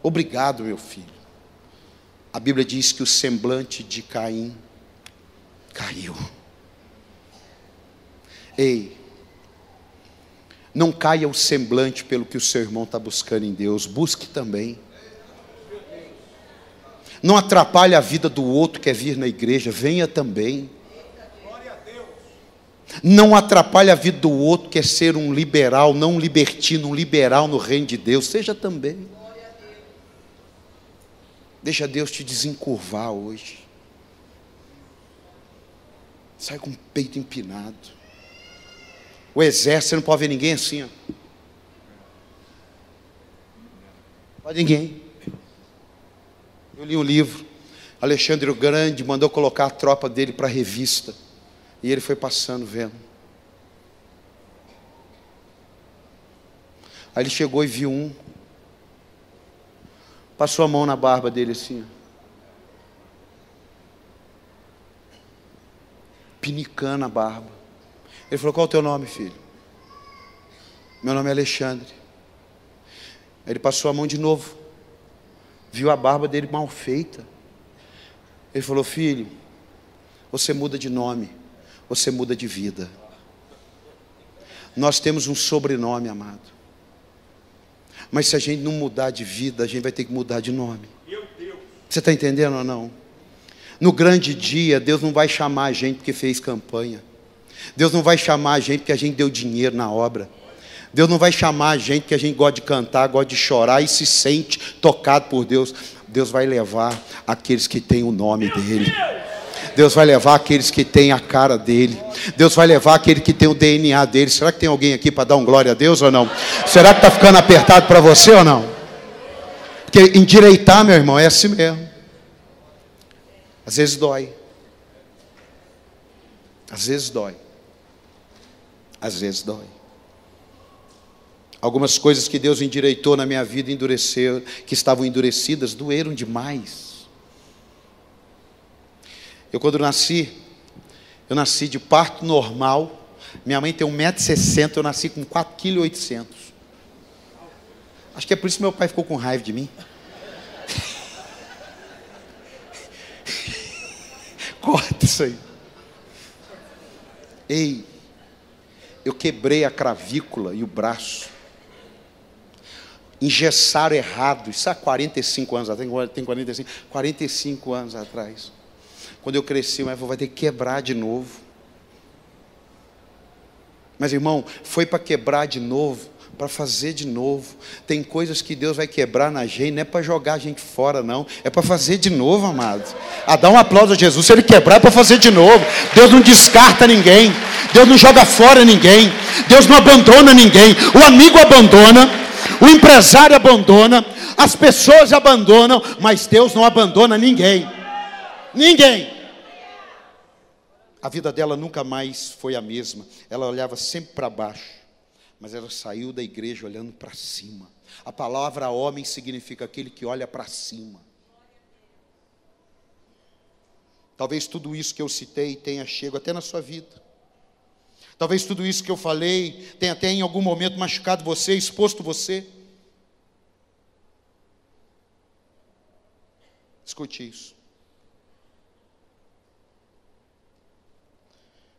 Obrigado, meu filho. A Bíblia diz que o semblante de Caim caiu. Ei, não caia o semblante pelo que o seu irmão está buscando em Deus, busque também. Não atrapalhe a vida do outro que quer vir na igreja, venha também. Não atrapalhe a vida do outro que quer ser um liberal, não um libertino, um liberal no reino de Deus, seja também. Deixa Deus te desencurvar hoje. Sai com o peito empinado. O exército, você não pode ver ninguém assim, ó. Pode ninguém. Eu li um livro. Alexandre o Grande mandou colocar a tropa dele para a revista. E ele foi passando, vendo. Aí ele chegou e viu um. Passou a mão na barba dele assim. Pinicando a barba. Ele falou: Qual é o teu nome, filho? Meu nome é Alexandre. Ele passou a mão de novo. Viu a barba dele mal feita. Ele falou: Filho, você muda de nome, você muda de vida. Nós temos um sobrenome, amado. Mas se a gente não mudar de vida, a gente vai ter que mudar de nome. Você está entendendo ou não? No grande dia, Deus não vai chamar a gente porque fez campanha. Deus não vai chamar a gente porque a gente deu dinheiro na obra. Deus não vai chamar a gente porque a gente gosta de cantar, gosta de chorar e se sente tocado por Deus. Deus vai levar aqueles que têm o nome dEle. Deus vai levar aqueles que têm a cara dele. Deus vai levar aquele que tem o DNA dele. Será que tem alguém aqui para dar um glória a Deus ou não? Será que está ficando apertado para você ou não? Porque endireitar, meu irmão, é assim mesmo. Às vezes dói. Às vezes dói às vezes dói. Algumas coisas que Deus endireitou na minha vida endureceu, que estavam endurecidas, doeram demais. Eu quando nasci, eu nasci de parto normal. Minha mãe tem 1,60m, eu nasci com 4,8 kg. Acho que é por isso que meu pai ficou com raiva de mim. Corta isso aí. Ei, eu quebrei a cravícula e o braço. Engessaram errado, isso há 45 anos atrás, tem 45, 45 anos atrás. Quando eu cresci, o vai ter que quebrar de novo. Mas irmão, foi para quebrar de novo, para fazer de novo. Tem coisas que Deus vai quebrar na gente, não é para jogar a gente fora, não. É para fazer de novo, amado. A dar um aplauso a Jesus. Se ele quebrar, é para fazer de novo. Deus não descarta ninguém. Deus não joga fora ninguém. Deus não abandona ninguém. O amigo abandona. O empresário abandona. As pessoas abandonam. Mas Deus não abandona ninguém. Ninguém. A vida dela nunca mais foi a mesma. Ela olhava sempre para baixo mas ela saiu da igreja olhando para cima. A palavra homem significa aquele que olha para cima. Talvez tudo isso que eu citei tenha chego até na sua vida. Talvez tudo isso que eu falei tenha até em algum momento machucado você, exposto você. Escute isso.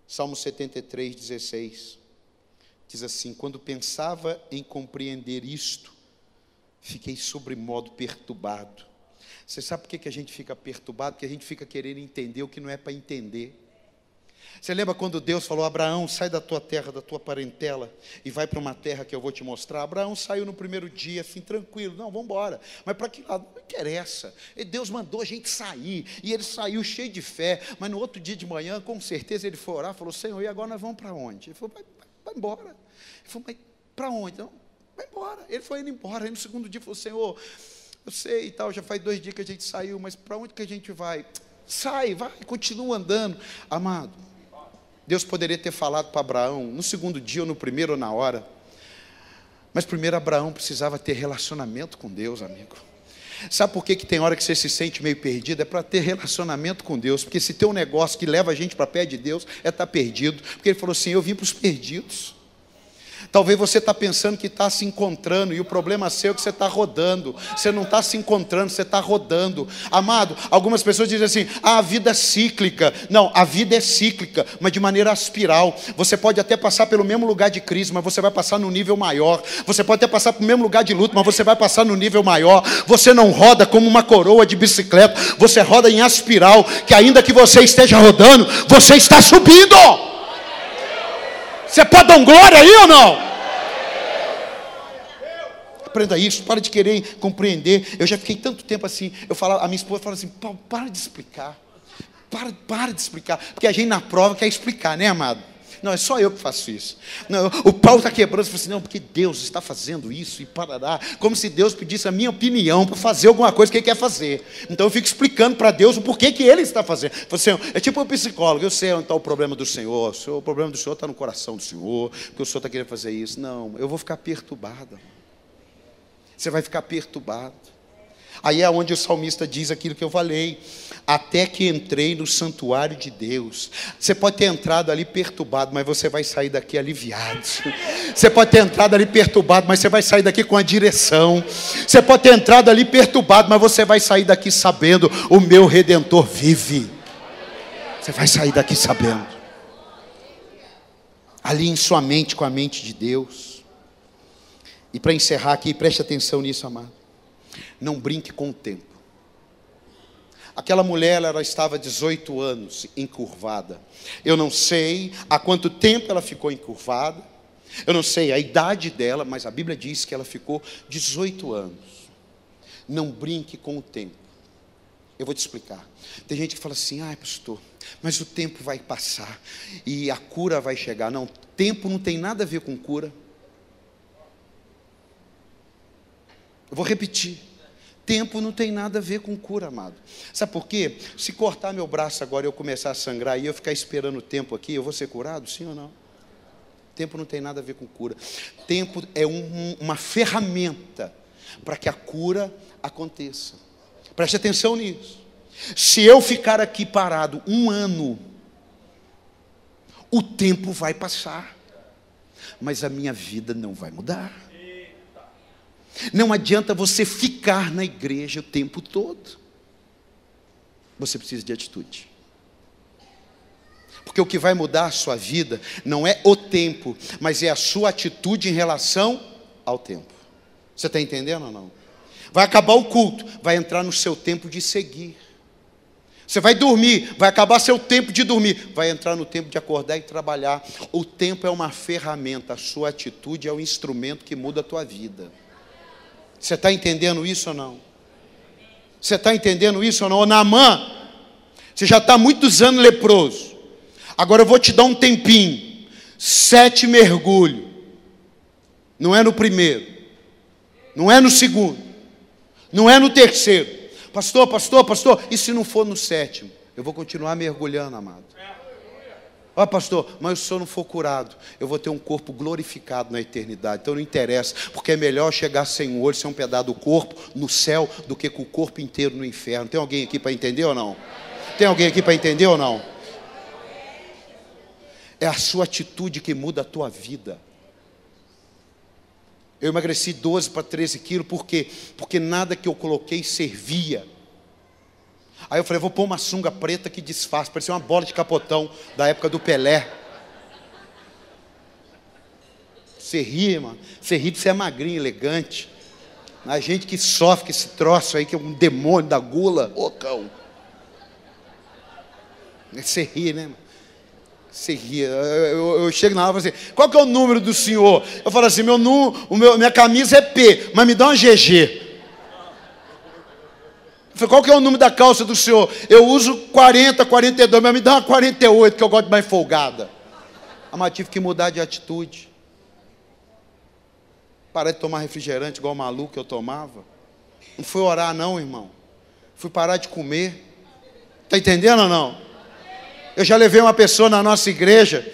Salmo 73, 16. Diz assim: Quando pensava em compreender isto, fiquei sobremodo perturbado. Você sabe por que, a gente fica perturbado? Porque a gente fica querendo entender o que não é para entender. Você lembra quando Deus falou: Abraão, sai da tua terra, da tua parentela e vai para uma terra que eu vou te mostrar? Abraão saiu no primeiro dia, assim, tranquilo: não, vamos embora. Mas para que lado? Não interessa. E Deus mandou a gente sair e ele saiu cheio de fé. Mas no outro dia de manhã, com certeza, ele foi orar falou: Senhor, e agora nós vamos para onde? Ele falou: vai, vai, vai embora. Ele falou: mas para onde? Não, vai embora. Ele foi indo embora. Aí no segundo dia falou: Senhor, eu sei e tal, já faz dois dias que a gente saiu, mas para onde que a gente vai? Sai, vai, continua andando. Amado, Deus poderia ter falado para Abraão no segundo dia, ou no primeiro, ou na hora. Mas primeiro Abraão precisava ter relacionamento com Deus, amigo. Sabe por que, que tem hora que você se sente meio perdido? É para ter relacionamento com Deus. Porque se tem um negócio que leva a gente para pé de Deus, é estar tá perdido. Porque ele falou assim: Eu vim para os perdidos. Talvez você está pensando que está se encontrando, e o problema seu é que você está rodando. Você não está se encontrando, você está rodando. Amado, algumas pessoas dizem assim: ah, a vida é cíclica. Não, a vida é cíclica, mas de maneira aspiral. Você pode até passar pelo mesmo lugar de crise, mas você vai passar no nível maior. Você pode até passar pelo mesmo lugar de luto, mas você vai passar no nível maior. Você não roda como uma coroa de bicicleta, você roda em aspiral, que ainda que você esteja rodando, você está subindo. Você pode dar um glória aí ou não? Aprenda isso, para de querer compreender. Eu já fiquei tanto tempo assim. Eu falo, a minha esposa fala assim: para de explicar. Para, para de explicar. Porque a gente na prova quer explicar, né, amado? Não, é só eu que faço isso. Não, o pau está quebrando. Você fala assim, não, porque Deus está fazendo isso e parará. Como se Deus pedisse a minha opinião para fazer alguma coisa que Ele quer fazer. Então eu fico explicando para Deus o porquê que Ele está fazendo. Assim, é tipo um psicólogo. Eu sei onde está o problema do Senhor. O, senhor, o problema do Senhor está no coração do Senhor. Porque o Senhor está querendo fazer isso. Não, eu vou ficar perturbado. Você vai ficar perturbado. Aí é onde o salmista diz aquilo que eu falei, até que entrei no santuário de Deus. Você pode ter entrado ali perturbado, mas você vai sair daqui aliviado. Você pode ter entrado ali perturbado, mas você vai sair daqui com a direção. Você pode ter entrado ali perturbado, mas você vai sair daqui sabendo: o meu redentor vive. Você vai sair daqui sabendo. Ali em sua mente, com a mente de Deus. E para encerrar aqui, preste atenção nisso, amado. Não brinque com o tempo. Aquela mulher, ela estava 18 anos encurvada. Eu não sei há quanto tempo ela ficou encurvada. Eu não sei a idade dela, mas a Bíblia diz que ela ficou 18 anos. Não brinque com o tempo. Eu vou te explicar. Tem gente que fala assim: ai, pastor, mas o tempo vai passar e a cura vai chegar. Não, tempo não tem nada a ver com cura. Eu vou repetir. Tempo não tem nada a ver com cura, amado. Sabe por quê? Se cortar meu braço agora e eu começar a sangrar e eu ficar esperando o tempo aqui, eu vou ser curado, sim ou não? Tempo não tem nada a ver com cura. Tempo é um, uma ferramenta para que a cura aconteça. Preste atenção nisso. Se eu ficar aqui parado um ano, o tempo vai passar, mas a minha vida não vai mudar. Não adianta você ficar na igreja o tempo todo. Você precisa de atitude. Porque o que vai mudar a sua vida não é o tempo, mas é a sua atitude em relação ao tempo. Você está entendendo ou não? Vai acabar o culto, vai entrar no seu tempo de seguir. Você vai dormir, vai acabar seu tempo de dormir, vai entrar no tempo de acordar e trabalhar. O tempo é uma ferramenta, a sua atitude é o instrumento que muda a tua vida. Você está entendendo isso ou não? Você está entendendo isso ou não? Ô, você já está muitos anos leproso. Agora eu vou te dar um tempinho. Sete mergulhos. Não é no primeiro. Não é no segundo. Não é no terceiro. Pastor, pastor, pastor. E se não for no sétimo? Eu vou continuar mergulhando, amado. Ó oh, pastor, mas se eu não for curado, eu vou ter um corpo glorificado na eternidade. Então não interessa, porque é melhor chegar sem um olho, sem um pedaço do corpo no céu, do que com o corpo inteiro no inferno. Tem alguém aqui para entender ou não? Tem alguém aqui para entender ou não? É a sua atitude que muda a tua vida. Eu emagreci 12 para 13 quilos, por quê? Porque nada que eu coloquei servia. Aí eu falei, vou pôr uma sunga preta que desfaz, parecia uma bola de capotão da época do Pelé. Você ri, mano. Você ri de ser magrinho, elegante. A gente que sofre com esse troço aí, que é um demônio da gula, ô cão. Você ri, né? Mano? Você ria. Eu, eu, eu, chego na aula e falo assim: qual que é o número do senhor? Eu falo assim: meu, o meu, minha camisa é P, mas me dá uma GG. Qual que é o número da calça do senhor? Eu uso 40, 42, mas me dá uma 48, que eu gosto mais folgada. Ah, mas tive que mudar de atitude. Parar de tomar refrigerante igual o maluco que eu tomava. Não fui orar, não, irmão. Fui parar de comer. Está entendendo ou não? Eu já levei uma pessoa na nossa igreja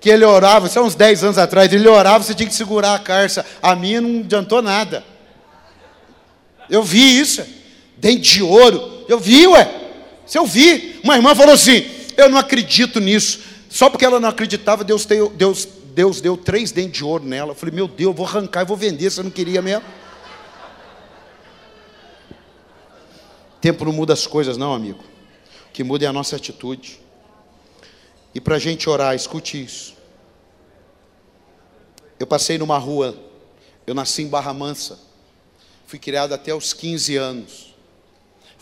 que ele orava, isso há uns 10 anos atrás, ele orava, você tinha que segurar a carça. A minha não adiantou nada. Eu vi isso. Dente de ouro. Eu vi, ué. Se eu vi. Uma irmã falou assim: Eu não acredito nisso. Só porque ela não acreditava, Deus, deu, Deus, Deus deu três dentes de ouro nela. Eu falei: Meu Deus, eu vou arrancar e vou vender. Você não queria mesmo? Tempo não muda as coisas, não, amigo. O que muda é a nossa atitude. E para a gente orar, escute isso. Eu passei numa rua, eu nasci em Barra Mansa, fui criado até os 15 anos.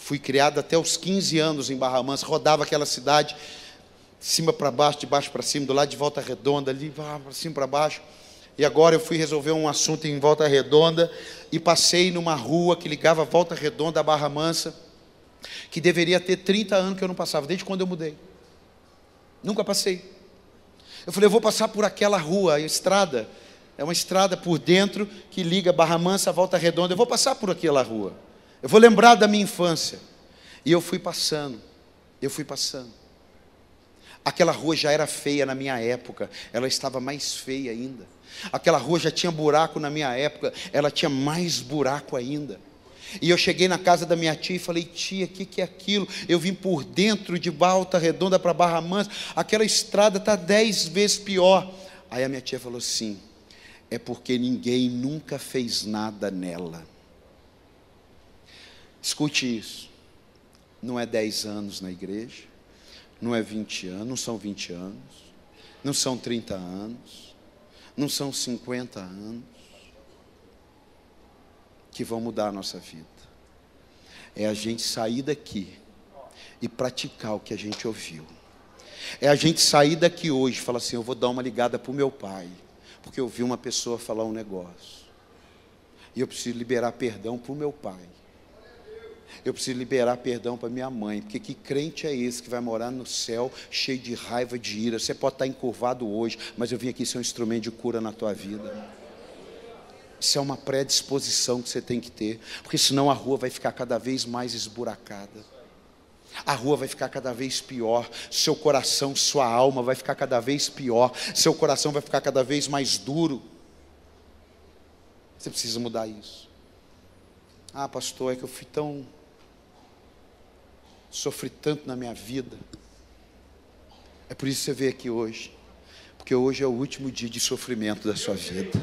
Fui criado até os 15 anos em Barra Mansa, rodava aquela cidade, de cima para baixo, de baixo para cima, do lado de volta redonda, ali, para cima para baixo. E agora eu fui resolver um assunto em Volta Redonda e passei numa rua que ligava Volta Redonda a Barra Mansa, que deveria ter 30 anos que eu não passava, desde quando eu mudei. Nunca passei. Eu falei, eu vou passar por aquela rua, a estrada. É uma estrada por dentro que liga Barra Mansa a Volta Redonda. Eu vou passar por aquela rua. Eu vou lembrar da minha infância. E eu fui passando. Eu fui passando. Aquela rua já era feia na minha época, ela estava mais feia ainda. Aquela rua já tinha buraco na minha época, ela tinha mais buraco ainda. E eu cheguei na casa da minha tia e falei, tia, o que, que é aquilo? Eu vim por dentro de Balta Redonda para Barra Mansa, aquela estrada está dez vezes pior. Aí a minha tia falou assim: é porque ninguém nunca fez nada nela. Escute isso. Não é dez anos na igreja, não é vinte anos, não são vinte anos, não são trinta anos, não são cinquenta anos que vão mudar a nossa vida. É a gente sair daqui e praticar o que a gente ouviu. É a gente sair daqui hoje e falar assim: eu vou dar uma ligada para o meu pai, porque eu vi uma pessoa falar um negócio. E eu preciso liberar perdão para o meu pai. Eu preciso liberar perdão para minha mãe, porque que crente é esse que vai morar no céu cheio de raiva, de ira? Você pode estar encurvado hoje, mas eu vim aqui ser um instrumento de cura na tua vida. Isso é uma predisposição que você tem que ter, porque senão a rua vai ficar cada vez mais esburacada. A rua vai ficar cada vez pior, seu coração, sua alma vai ficar cada vez pior, seu coração vai ficar cada vez mais duro. Você precisa mudar isso. Ah, pastor, é que eu fui tão. Sofri tanto na minha vida. É por isso que você veio aqui hoje, porque hoje é o último dia de sofrimento da sua vida.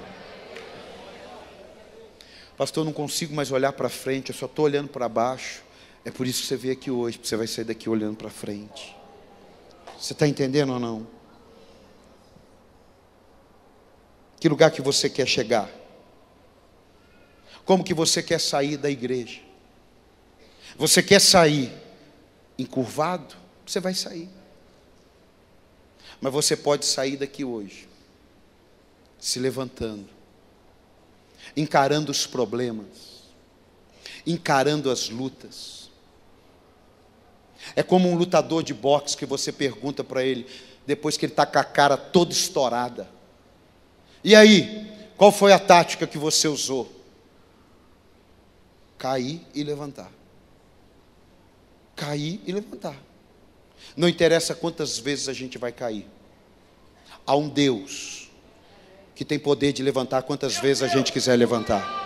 Pastor, eu não consigo mais olhar para frente, eu só estou olhando para baixo. É por isso que você veio aqui hoje, porque você vai sair daqui olhando para frente. Você está entendendo ou não? Que lugar que você quer chegar? Como que você quer sair da igreja? Você quer sair encurvado? Você vai sair. Mas você pode sair daqui hoje, se levantando, encarando os problemas, encarando as lutas. É como um lutador de boxe que você pergunta para ele, depois que ele está com a cara toda estourada: E aí, qual foi a tática que você usou? Cair e levantar. Cair e levantar. Não interessa quantas vezes a gente vai cair. Há um Deus que tem poder de levantar quantas vezes a gente quiser levantar.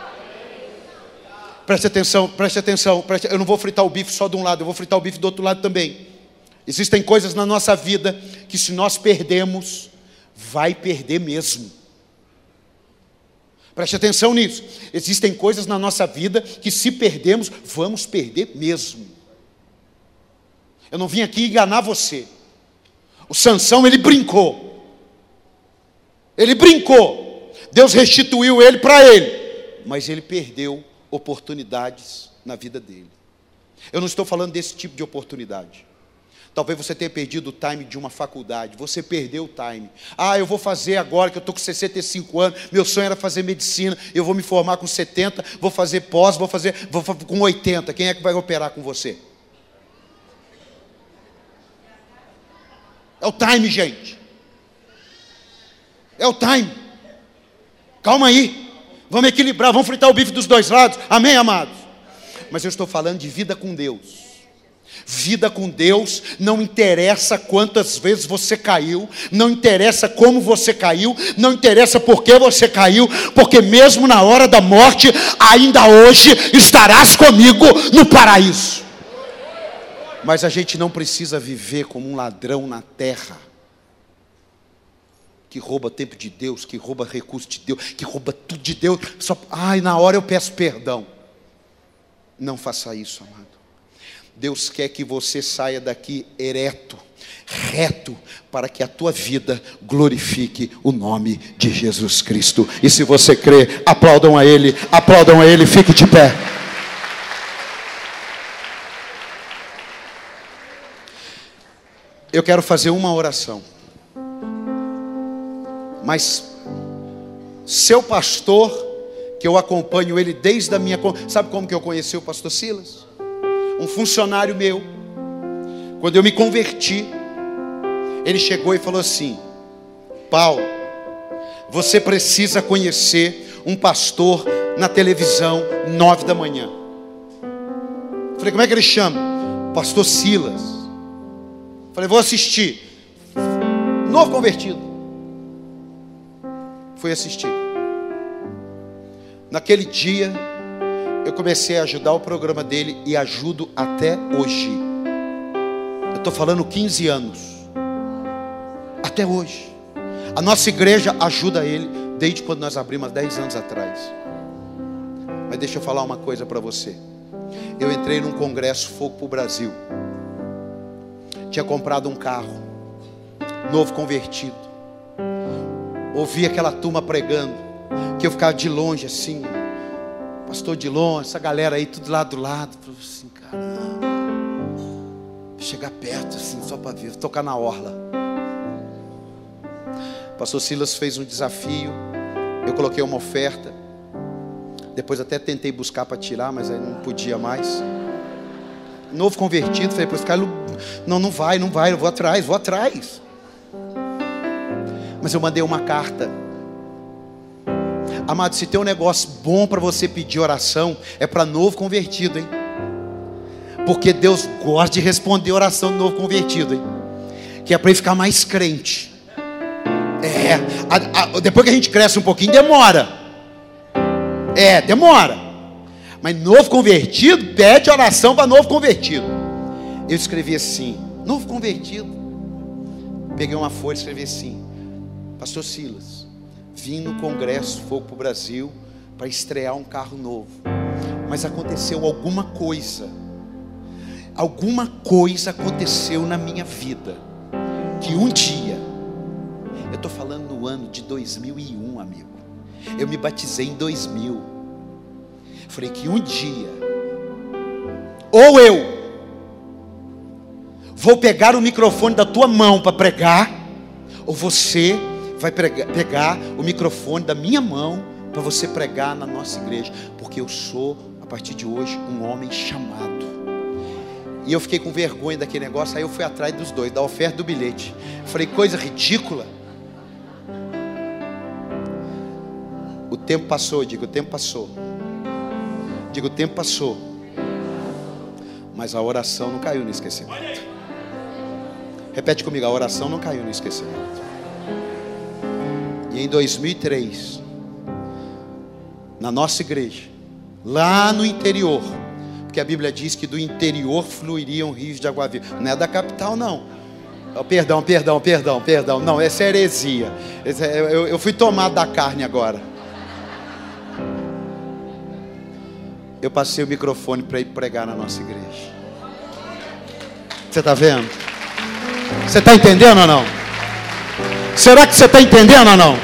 Preste atenção, preste atenção. Preste, eu não vou fritar o bife só de um lado, eu vou fritar o bife do outro lado também. Existem coisas na nossa vida que, se nós perdemos, vai perder mesmo. Preste atenção nisso. Existem coisas na nossa vida que, se perdemos, vamos perder mesmo. Eu não vim aqui enganar você. O Sansão, ele brincou. Ele brincou. Deus restituiu ele para ele. Mas ele perdeu oportunidades na vida dele. Eu não estou falando desse tipo de oportunidade. Talvez você tenha perdido o time de uma faculdade. Você perdeu o time. Ah, eu vou fazer agora que eu estou com 65 anos. Meu sonho era fazer medicina. Eu vou me formar com 70. Vou fazer pós. Vou fazer vou, com 80. Quem é que vai operar com você? É o time, gente. É o time. Calma aí. Vamos equilibrar. Vamos fritar o bife dos dois lados. Amém, amados? Mas eu estou falando de vida com Deus. Vida com Deus, não interessa quantas vezes você caiu, não interessa como você caiu, não interessa por que você caiu, porque mesmo na hora da morte, ainda hoje estarás comigo no paraíso. Mas a gente não precisa viver como um ladrão na terra, que rouba tempo de Deus, que rouba recurso de Deus, que rouba tudo de Deus. Só, ai, na hora eu peço perdão. Não faça isso, amado. Deus quer que você saia daqui ereto, reto, para que a tua vida glorifique o nome de Jesus Cristo. E se você crê, aplaudam a Ele, aplaudam a Ele, fique de pé. Eu quero fazer uma oração, mas seu pastor, que eu acompanho ele desde a minha. Sabe como que eu conheci o pastor Silas? um funcionário meu, quando eu me converti, ele chegou e falou assim: Paulo, você precisa conhecer um pastor na televisão, nove da manhã. Falei, como é que ele chama? Pastor Silas. Falei, vou assistir. Novo convertido. Fui assistir. Naquele dia, eu comecei a ajudar o programa dele e ajudo até hoje. Eu estou falando 15 anos. Até hoje. A nossa igreja ajuda ele desde quando nós abrimos 10 anos atrás. Mas deixa eu falar uma coisa para você. Eu entrei num congresso Fogo para o Brasil. Tinha comprado um carro, novo convertido. Ouvi aquela turma pregando, que eu ficava de longe assim, pastor de longe, essa galera aí, tudo lá do lado. Falei assim, caramba. Chegar perto, assim, só para ver, tocar na orla. Pastor Silas fez um desafio. Eu coloquei uma oferta. Depois até tentei buscar para tirar, mas aí não podia mais. Novo convertido, falei para ficar, não, não vai, não vai, eu vou atrás, vou atrás. Mas eu mandei uma carta Amado, se tem um negócio bom para você pedir oração, é para novo convertido, hein? Porque Deus gosta de responder oração do novo convertido, hein? Que é para ele ficar mais crente. É, a, a, depois que a gente cresce um pouquinho, demora. É, demora. Mas novo convertido, pede oração para novo convertido. Eu escrevi assim, novo convertido. Peguei uma folha e escrevi assim, Pastor Silas vim no congresso Fogo para o Brasil para estrear um carro novo. Mas aconteceu alguma coisa. Alguma coisa aconteceu na minha vida. Que um dia, eu estou falando no ano de 2001, amigo. Eu me batizei em 2000. Falei que um dia, ou eu vou pegar o microfone da tua mão para pregar, ou você vai pregar, pegar o microfone da minha mão para você pregar na nossa igreja, porque eu sou, a partir de hoje, um homem chamado. E eu fiquei com vergonha daquele negócio, aí eu fui atrás dos dois, da oferta do bilhete. falei, coisa ridícula. O tempo passou, digo, o tempo passou. Digo, o tempo passou. Mas a oração não caiu no esquecimento. Repete comigo, a oração não caiu no esquecimento. E em 2003, na nossa igreja, lá no interior, porque a Bíblia diz que do interior fluiriam rios de água viva. Não é da capital, não. Oh, perdão, perdão, perdão, perdão. Não, essa é heresia. É, eu fui tomado da carne agora. Eu passei o microfone para ir pregar na nossa igreja. Você está vendo? Você está entendendo ou não? Será que você está entendendo ou não?